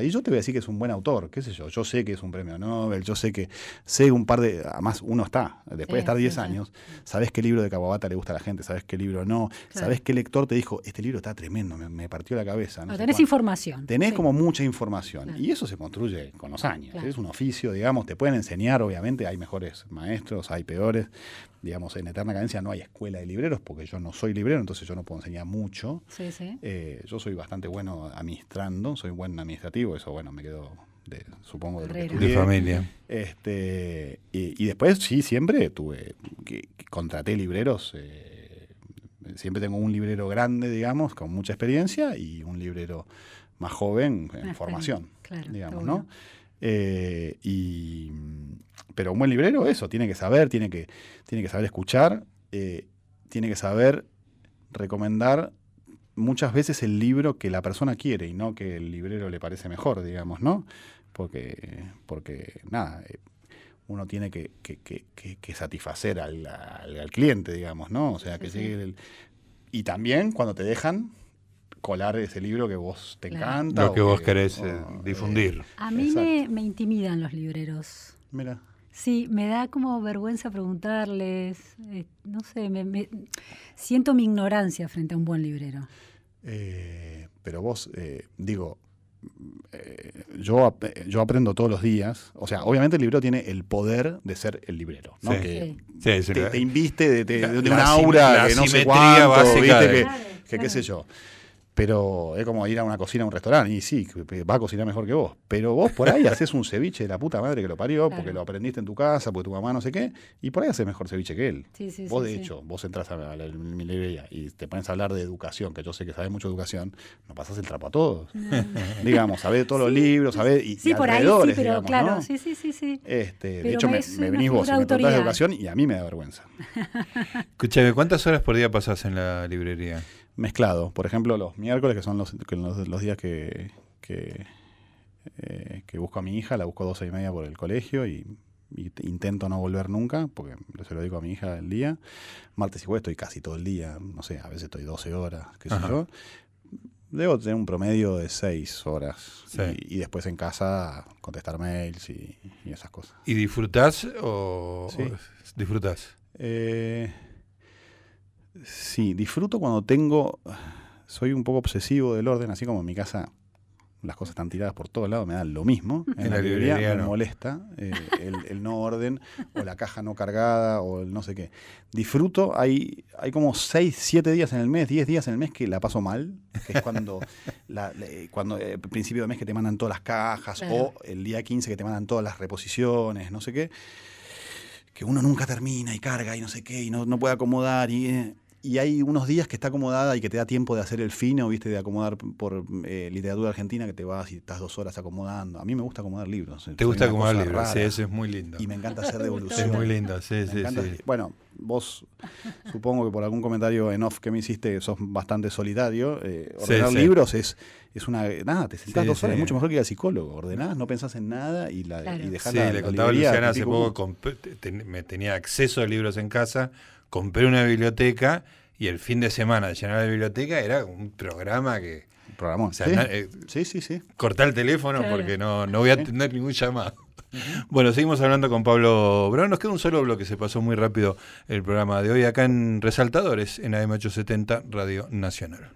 Y yo te voy a decir que es un buen autor, qué sé yo. Yo sé que es un premio Nobel, yo sé que sé un par de. Además, uno está, después de estar 10 años, sabes qué libro de Kawabata le gusta a la gente, sabes qué libro no, sabes qué lector te dijo, este libro está tremendo, me, partió la cabeza. No, tenés información. Tenés como mucha información. Y eso se construye con los años. Es un oficio, digamos, te pueden enseñar, obviamente, hay mejores maestros, hay peores, digamos, en Eterna Cadencia no hay escuela de libreros, porque yo no soy librero, entonces yo no puedo enseñar mucho. Sí, sí. Eh, yo soy bastante bueno administrando, soy buen administrativo, eso bueno, me quedo, de, supongo, de, lo de familia. Este, y, después sí, siempre tuve, que, contraté libreros. Eh, siempre tengo un librero grande, digamos, con mucha experiencia, y un librero más joven en formación, digamos, ¿no? Eh, y, pero un buen librero, eso, tiene que saber, tiene que, tiene que saber escuchar, eh, tiene que saber recomendar muchas veces el libro que la persona quiere y no que el librero le parece mejor, digamos, ¿no? Porque, porque nada, eh, uno tiene que, que, satisfacer al, al, cliente, digamos, ¿no? O sea, que llegue el, Y también cuando te dejan colar ese libro que vos te encanta. Lo que, vos querés eh, difundir. a mí me, me, intimidan los libreros. Mira. Sí, me da como vergüenza preguntarles, eh, no sé, me, siento mi ignorancia frente a un buen librero. Eh, pero vos, digo, yo, yo aprendo todos los días. O sea, obviamente el libro tiene el poder de ser el librero, ¿no? Que te, inviste de, un aura que no sé cuánto, ¿viste? que, qué sé yo. Pero es como ir a una cocina a un restaurante. Y sí, va a cocinar mejor que vós. Pero vos por ahí [LAUGHS] haces un ceviche de la puta madre que lo parió, porque lo aprendiste en tu casa, porque tu mamá no sé qué. Y por ahí haces mejor ceviche que él. vos, de hecho, vos entras a la, librería y te pones a hablar de educación, que yo sé que sabes mucho de educación, no pasas el trapo a todos. [LAUGHS] digamos, sabés todos los libros, sabés. Y, sí, por ahí sí, pero claro, sí, sí, sí. sí. Este, de hecho, me, venís vos y me preguntás de educación y a mí me da vergüenza. [LAUGHS] Escúchame, ¿cuántas horas por día pasás en la librería? Mezclado. Por ejemplo, los miércoles, que son los, los, días que, que, eh, que, busco a mi hija, la busco doce y media por el colegio y, intento no volver nunca, porque se lo digo a mi hija el día. Martes y jueves estoy casi todo el día, no sé, a veces estoy 12 horas, qué sé yo. Debo tener un promedio de 6 horas. Y, después en casa contestar mails y, esas cosas. ¿Y disfrutás o, sí. disfrutás? Eh, Sí, disfruto cuando tengo. Soy un poco obsesivo del orden, así como en mi casa las cosas están tiradas por todos lados, me da lo mismo. [LAUGHS] En, la, librería, me molesta eh, [LAUGHS] el, no orden, o la caja no cargada, o el no sé qué. Disfruto, hay, hay como 6, 7 días en el mes, 10 días en el mes que la paso mal, que es cuando, [LAUGHS] la, cuando el eh, principio de mes que te mandan todas las cajas, o el día 15 que te mandan todas las reposiciones, no sé qué que uno nunca termina y carga y no sé qué, y no, no puede acomodar. Y, eh, y hay unos días que está acomodada y que te da tiempo de hacer el fino, ¿viste? De acomodar por eh, literatura argentina que te vas y estás dos horas acomodando. A mí me gusta acomodar libros. ¿Te gusta acomodar libros? Sí, eso es muy lindo. Y me encanta hacer [LAUGHS] devolución. Es muy lindo, sí, sí, sí. Bueno, vos supongo que por algún comentario en off que me hiciste sos bastante solitario. Eh, ordenar libros es, es una... Nada, te sentás dos horas, es mucho mejor que ir al psicólogo. Ordenás, no pensás en nada y, la, y dejás sí, le contaba a Luciana hace poco, me tenía acceso a libros en casa compré una biblioteca y el fin de semana de llenar la biblioteca era un programa que... Programó. Eh, ¿Sí? sí, sí, Cortar el teléfono porque no, no voy a tener ningún llamado. Bueno, seguimos hablando con Pablo Brown. Nos queda un solo bloque, se pasó muy rápido el programa de hoy acá en Resaltadores, en AM870 Radio Nacional.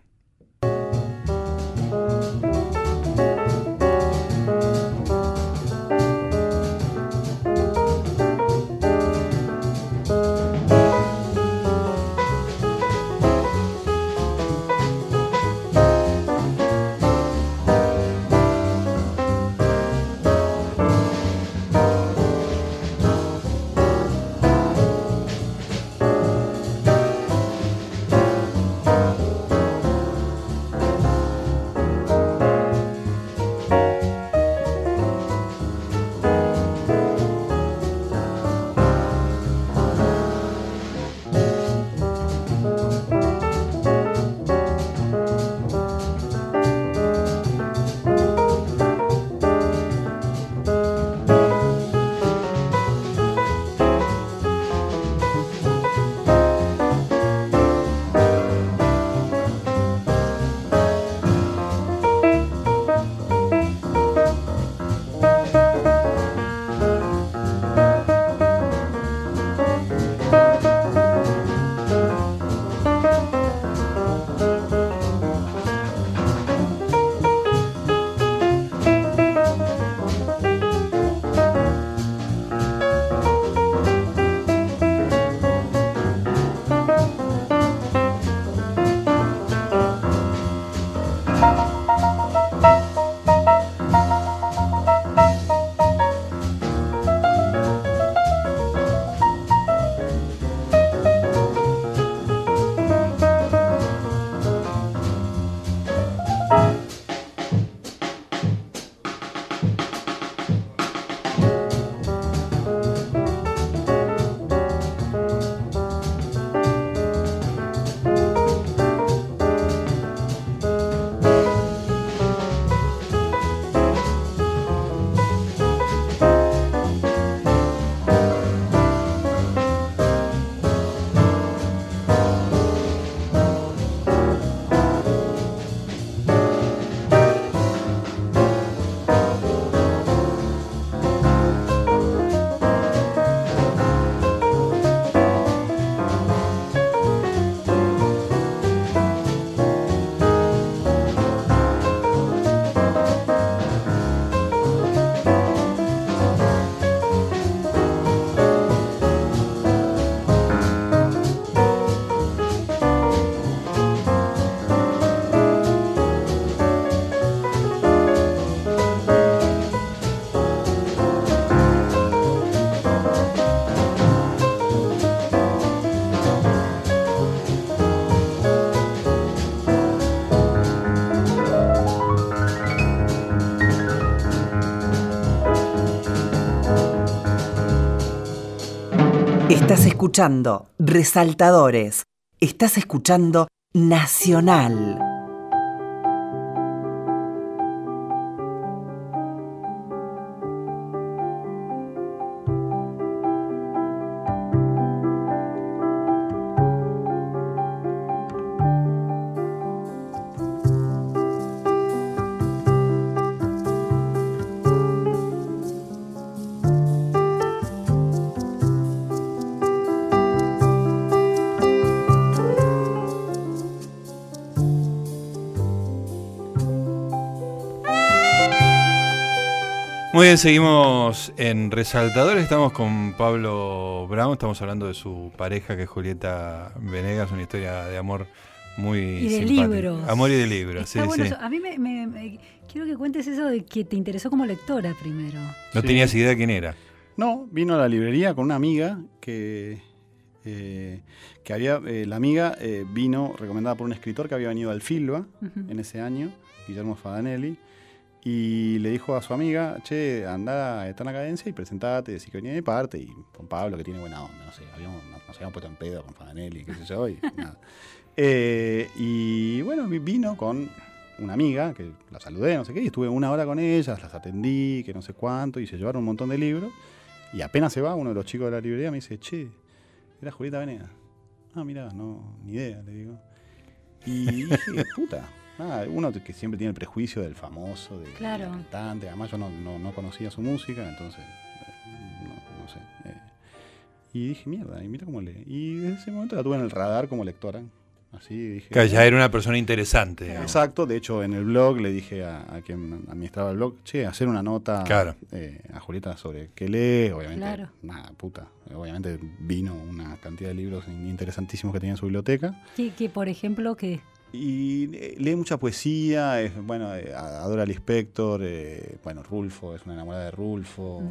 Escuchando Resaltadores. Estás escuchando Nacional. Muy bien, seguimos en Resaltadores. Estamos con Pablo Brown. Estamos hablando de su pareja, que es Julieta Venegas. Una historia de amor muy y de libros. Amor y de libros, sí, sí. A mí me, quiero que cuentes eso de que te interesó como lectora primero. No tenías idea de quién era. No, vino a la librería con una amiga que, eh, que había, eh, la amiga eh, vino recomendada por un escritor que había venido al Filba en ese año, Guillermo Fadanelli y le dijo a su amiga, che, anda, está en la cadencia y presentate, decir que venía de parte, y con Pablo, que tiene buena onda, no sé, habíamos, nos, habíamos puesto en pedo con Fadanelli, qué sé yo, y [LAUGHS] nada. Eh, y bueno, vino con una amiga, que la saludé, no sé qué, y estuve una hora con ellas, las atendí, que no sé cuánto, y se llevaron un montón de libros, y apenas se va, uno de los chicos de la librería me dice, che, era Julieta Venegas. Ah, mira, no, ni idea, le digo. Y dije, [LAUGHS] puta, Ah, uno que siempre tiene el prejuicio del famoso, del, cantante. Además, yo no, conocía su música, entonces, eh, no, sé. Eh. y dije, mierda, y mira cómo lee. Y desde ese momento la tuve en el radar como lectora. Así dije. Que ya era una persona interesante. Exacto, de hecho, en el blog le dije a, quien administraba el blog, che, hacer una nota eh, a Julieta sobre qué lee, obviamente. Nada, puta. Obviamente vino una cantidad de libros interesantísimos que tenía en su biblioteca. Que, por ejemplo, que y eh, lee mucha poesía, es, bueno, eh, adora al Inspector, eh, bueno, Rulfo, es una enamorada de Rulfo,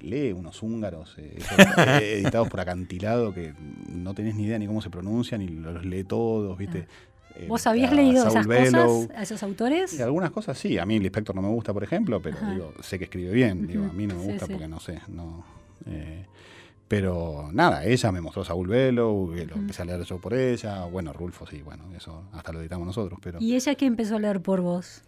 lee unos húngaros editados por acantilado que no tenés ni idea ni cómo se pronuncian y los lee todos, ¿viste? Ah. ¿Vos habías leído esas cosas, a esos autores? algunas cosas sí, a mí el Inspector no me gusta, por ejemplo, pero digo, sé que escribe bien, digo, a mí no me gusta porque no sé, no... Pero nada, ella me mostró Saúl Velo, lo empecé a leer yo por ella. Bueno, Rulfo sí, bueno, eso hasta lo editamos nosotros. Pero... ¿Y ella qué empezó a leer por vos?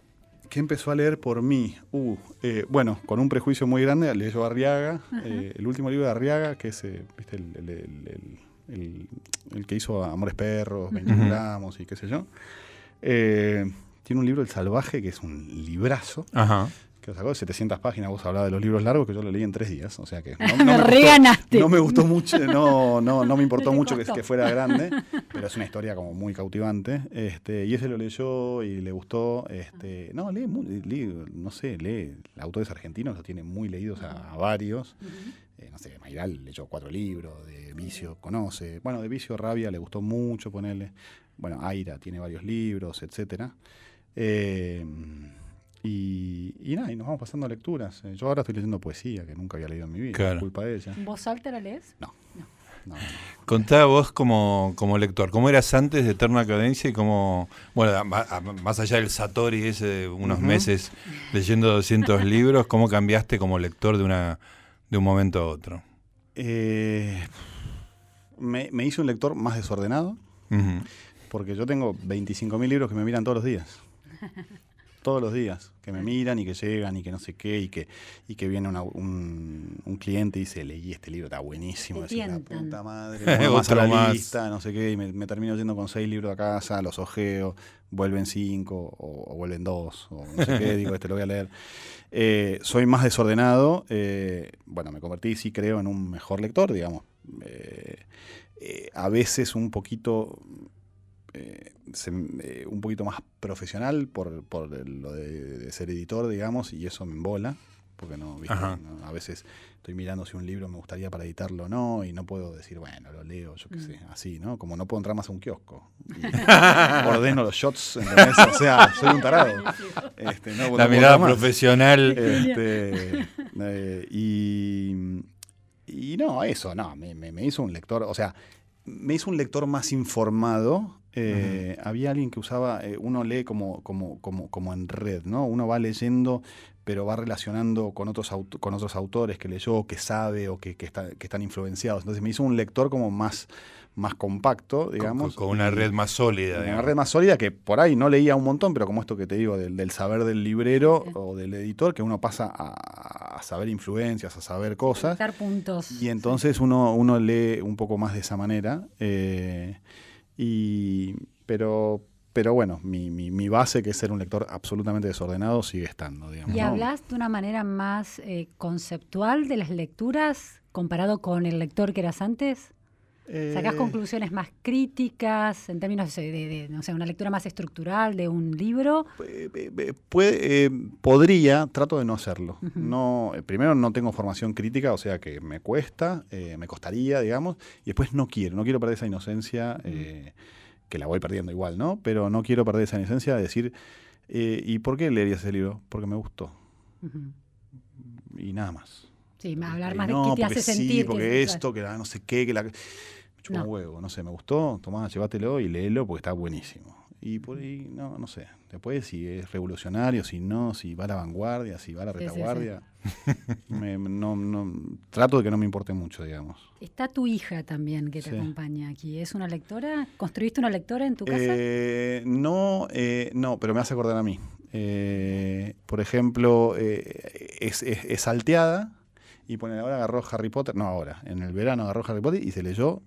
¿Qué empezó a leer por mí? Uh, eh, bueno, con un prejuicio muy grande, leyó Arriaga, eh, el último libro de Arriaga, que es eh, ¿viste? El, el, que hizo Amores Perros, 20 gramos y qué sé yo. tiene un libro, El Salvaje, que es un librazo. Ajá que sacó de 700 páginas, vos hablabas de los libros largos, que yo lo leí en tres días, o sea que no, [LAUGHS] me, reganaste. no me gustó mucho, [LAUGHS] no, no, no me importó mucho que, que, fuera grande, [LAUGHS] pero es una historia como muy cautivante, este, y ese lo leyó y le gustó, este, no, lee, no sé, lee autores argentinos, lo tiene muy leídos a, varios, eh, no sé, Mayral leyó cuatro libros, de Vicio conoce, bueno, de Vicio Rabia le gustó mucho ponerle, bueno, Aira tiene varios libros, etcétera. Eh, y, y, nada, y nos vamos pasando lecturas. Eh, yo ahora estoy leyendo poesía que nunca había leído en mi vida, claro. culpa de ella. ¿Vos alta la lees? No. no. Contá vos como, como lector, ¿cómo eras antes de Eterna Cadencia y cómo, bueno, más allá del Satori ese de unos meses leyendo 200 libros, cómo cambiaste como lector de, una, de un momento a otro? Eh, me, me, hice un lector más desordenado, porque yo tengo 25.000 libros que me miran todos los días. Todos los días, que me miran y que llegan y que no sé qué, y que, y que viene un, cliente y dice, leí este libro, está buenísimo, decir, la puta madre, [LAUGHS] más a la lista, no sé qué, y me, termino yendo con seis libros a casa, los ojeo, vuelven cinco o, vuelven dos, o no sé qué, [LAUGHS] digo, este lo voy a leer. Eh, soy más desordenado, eh, bueno, me convertí, sí creo, en un mejor lector, digamos. Eh, a veces un poquito eh, eh, un poquito más profesional por, por lo de, ser editor, digamos, y eso me embola, porque no, a veces estoy mirando si un libro me gustaría para editarlo o no, y no puedo decir, bueno, lo leo, yo qué mm. sé, así, ¿no? Como no puedo entrar más a un kiosco. [LAUGHS] ordeno los shots en la mesa, o sea, soy un tarado. Este, la mirada profesional. Este, [LAUGHS] eh, y, y no, eso, no, me, me hizo un lector, o sea, me hizo un lector más informado había alguien que usaba, uno lee como, como, como, como en red, ¿no? Uno va leyendo pero va relacionando con otros, con otros autores que leyó, que sabe o que, que, que están influenciados. Entonces me hizo un lector como más más compacto, digamos. Con, una red más sólida. Una red más sólida que por ahí no leía un montón, pero como esto que te digo, del, saber del librero o del editor, que uno pasa a, saber influencias, a saber cosas. puntos. Y entonces uno, uno lee un poco más de esa manera. Eh, y, pero, pero bueno, mi, mi, base, que es ser un lector absolutamente desordenado, sigue estando. Digamos, ¿Y hablas de una manera más eh, conceptual de las lecturas comparado con el lector que eras antes? ¿Sacás eh, conclusiones más críticas en términos de, no sé, una lectura más estructural de un libro? Puede, eh, podría, trato de no hacerlo. no, eh, primero no tengo formación crítica, o sea que me cuesta, me costaría, digamos, y después no quiero, no quiero perder esa inocencia, que la voy perdiendo igual, ¿no? Pero no quiero perder esa inocencia de decir, ¿y por qué leería ese libro? Porque me gustó. Y nada más. Sí, hablar más de qué te hace sentir. Sí, porque esto, que la no sé qué, que la no. huevo, no sé, me gustó, tomá, llévatelo y léelo porque está buenísimo. Y por ahí, no, no sé. Después, si es revolucionario, si no, si va a la vanguardia, si va a la retaguardia. no, no, trato de que no me importe mucho, digamos. Está tu hija también que te acompaña aquí. ¿Es una lectora? ¿Construiste una lectora en tu casa? Eh, no, eh, no, pero me hace acordar a mí. Eh, por ejemplo, es, es, salteada y pone ahora agarró Harry Potter, no ahora, en el verano agarró Harry Potter y se leyó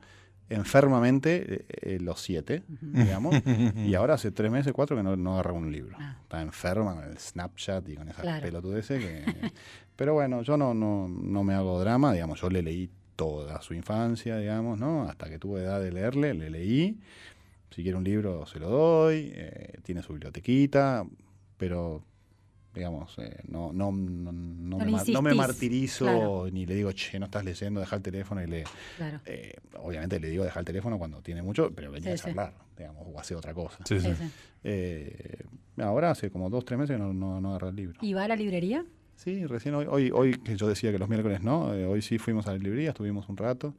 enfermamente eh, eh, los siete, digamos, [LAUGHS] y ahora hace tres meses, cuatro que no, no agarra un libro. Ah. Está enferma con el Snapchat y con esas claro. pelotudeces. Que, [LAUGHS] pero bueno, yo no, no, no me hago drama, digamos, yo le leí toda su infancia, digamos, ¿no? Hasta que tuve edad de leerle, le leí. Si quiere un libro, se lo doy. Eh, tiene su bibliotequita, pero digamos, eh, no, no, no, no, me, martirizo ni le digo, che, no estás leyendo, deja el teléfono y lee. Eh, obviamente le digo, deja el teléfono cuando tiene mucho, pero venía a charlar, digamos, o hace otra cosa. Eh, ahora hace como dos, tres meses que no, no, agarra el libro. ¿Y va a la librería? Sí, recién hoy, hoy, hoy que yo decía que los miércoles no, hoy sí fuimos a la librería, estuvimos un rato.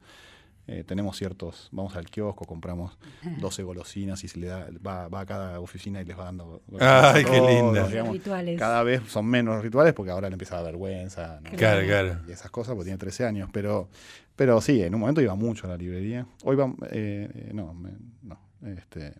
Eh, tenemos ciertos, vamos al kiosco, compramos [LAUGHS] 12 golosinas y se le da, va, va, a cada oficina y les va dando Ay, qué linda. cada vez son menos rituales porque ahora le empieza a dar vergüenza. Claro, claro. Y esas cosas, porque tiene 13 años. Pero, pero sí, en un momento iba mucho a la librería. Hoy va, eh, eh no, no, este,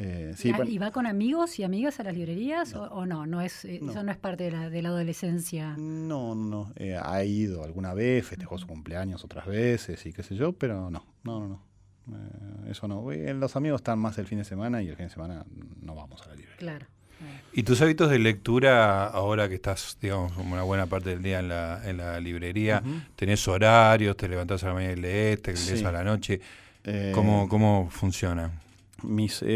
eh, ¿Y va con amigos y amigas a las librerías O, no? no, es, eh, Eso no es parte de la, de la adolescencia. No, no. Eh, ha ido alguna vez, festejó su cumpleaños otras veces y qué sé yo, pero no, no, no. no. eso no. Los amigos están más el fin de semana y el fin de semana no vamos a la librería. Claro. ¿Y tus hábitos de lectura, ahora que estás, digamos, una buena parte del día en la, en la librería, tenés horarios, te levantás a la mañana y lees, te lees a la noche? ¿Cómo, ¿Cómo funciona? Mis, eh,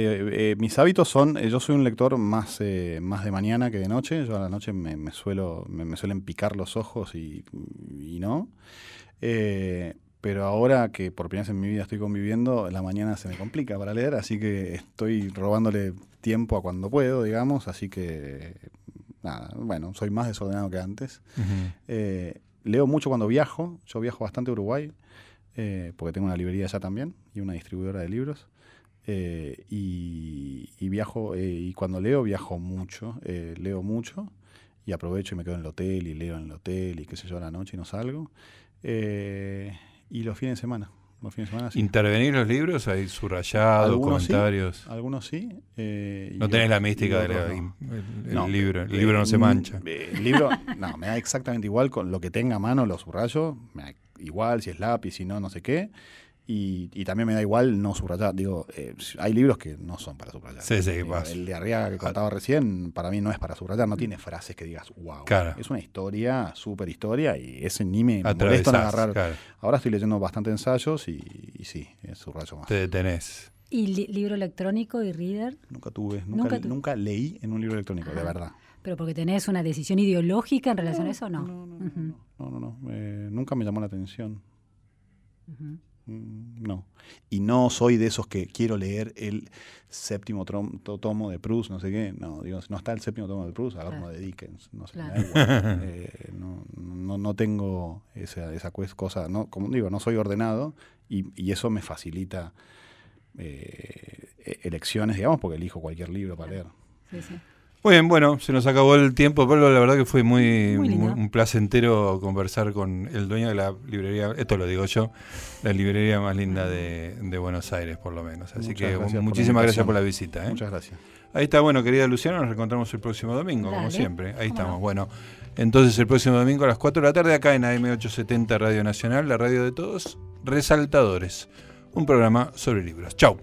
eh, mis hábitos son, eh, yo soy un lector más, más de mañana que de noche, yo a la noche me, suelo, me, suelen picar los ojos y, no. pero ahora que por primera vez en mi vida estoy conviviendo, la mañana se me complica para leer, así que estoy robándole tiempo a cuando puedo, digamos, así que nada, bueno, soy más desordenado que antes. leo mucho cuando viajo, yo viajo bastante a Uruguay, porque tengo una librería allá también y una distribuidora de libros. Eh, y, viajo, eh, y cuando leo, viajo mucho, eh, leo mucho y aprovecho y me quedo en el hotel y leo en el hotel y qué sé yo a la noche y no salgo. y los fines de semana. Los fines de semana ¿Intervenir los libros? ¿Hay subrayados, comentarios? algunos sí. no tenés la mística del libro. El libro no se mancha. El libro, no, me da exactamente igual con lo que tenga a mano, lo subrayo. Me da igual si es lápiz, si no, no sé qué. Y, también me da igual no subrayar. Digo, eh, hay libros que no son para subrayar. Sí, sí, el de Arriaga que contaba recién, para mí no es para subrayar, no tiene frases que digas, wow. Es una historia, súper historia, y ese ni me molesta en agarrar. Ahora estoy leyendo bastante ensayos y, sí, es subrayo más. Te detenés. ¿Y libro electrónico y reader? Nunca tuve, nunca, nunca, leí en un libro electrónico, de verdad. ¿Pero porque tenés una decisión ideológica en relación a eso o no? No, no, no, eh, nunca me llamó la atención. Mm, no. Y no soy de esos que quiero leer el séptimo tomo de Proust, no sé qué. No, digo, no está el séptimo tomo de Proust, hablamos de Dickens. No sé, [LAUGHS] eh, no, no, tengo esa, esa cosa. No, como digo, no soy ordenado y, y eso me facilita eh, e-, elecciones, digamos, porque elijo cualquier libro para leer. Sí, sí. Muy bien, bueno, se nos acabó el tiempo, pero la verdad que fue muy, un placentero conversar con el dueño de la librería, esto lo digo yo, la librería más linda de, Buenos Aires, por lo menos. Así que muchísimas gracias por la visita. ¿eh? Muchas gracias. Ahí está, bueno, querida Luciana, nos reencontramos el próximo domingo, como siempre. Ahí estamos. Bueno, entonces el próximo domingo a las 4 de la tarde, acá en AM870 Radio Nacional, la radio de todos, Resaltadores, un programa sobre libros. Chau.